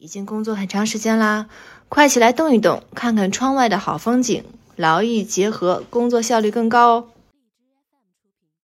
已经工作很长时间啦快起来动一动看看窗外的好风景劳逸结合工作效率更高哦。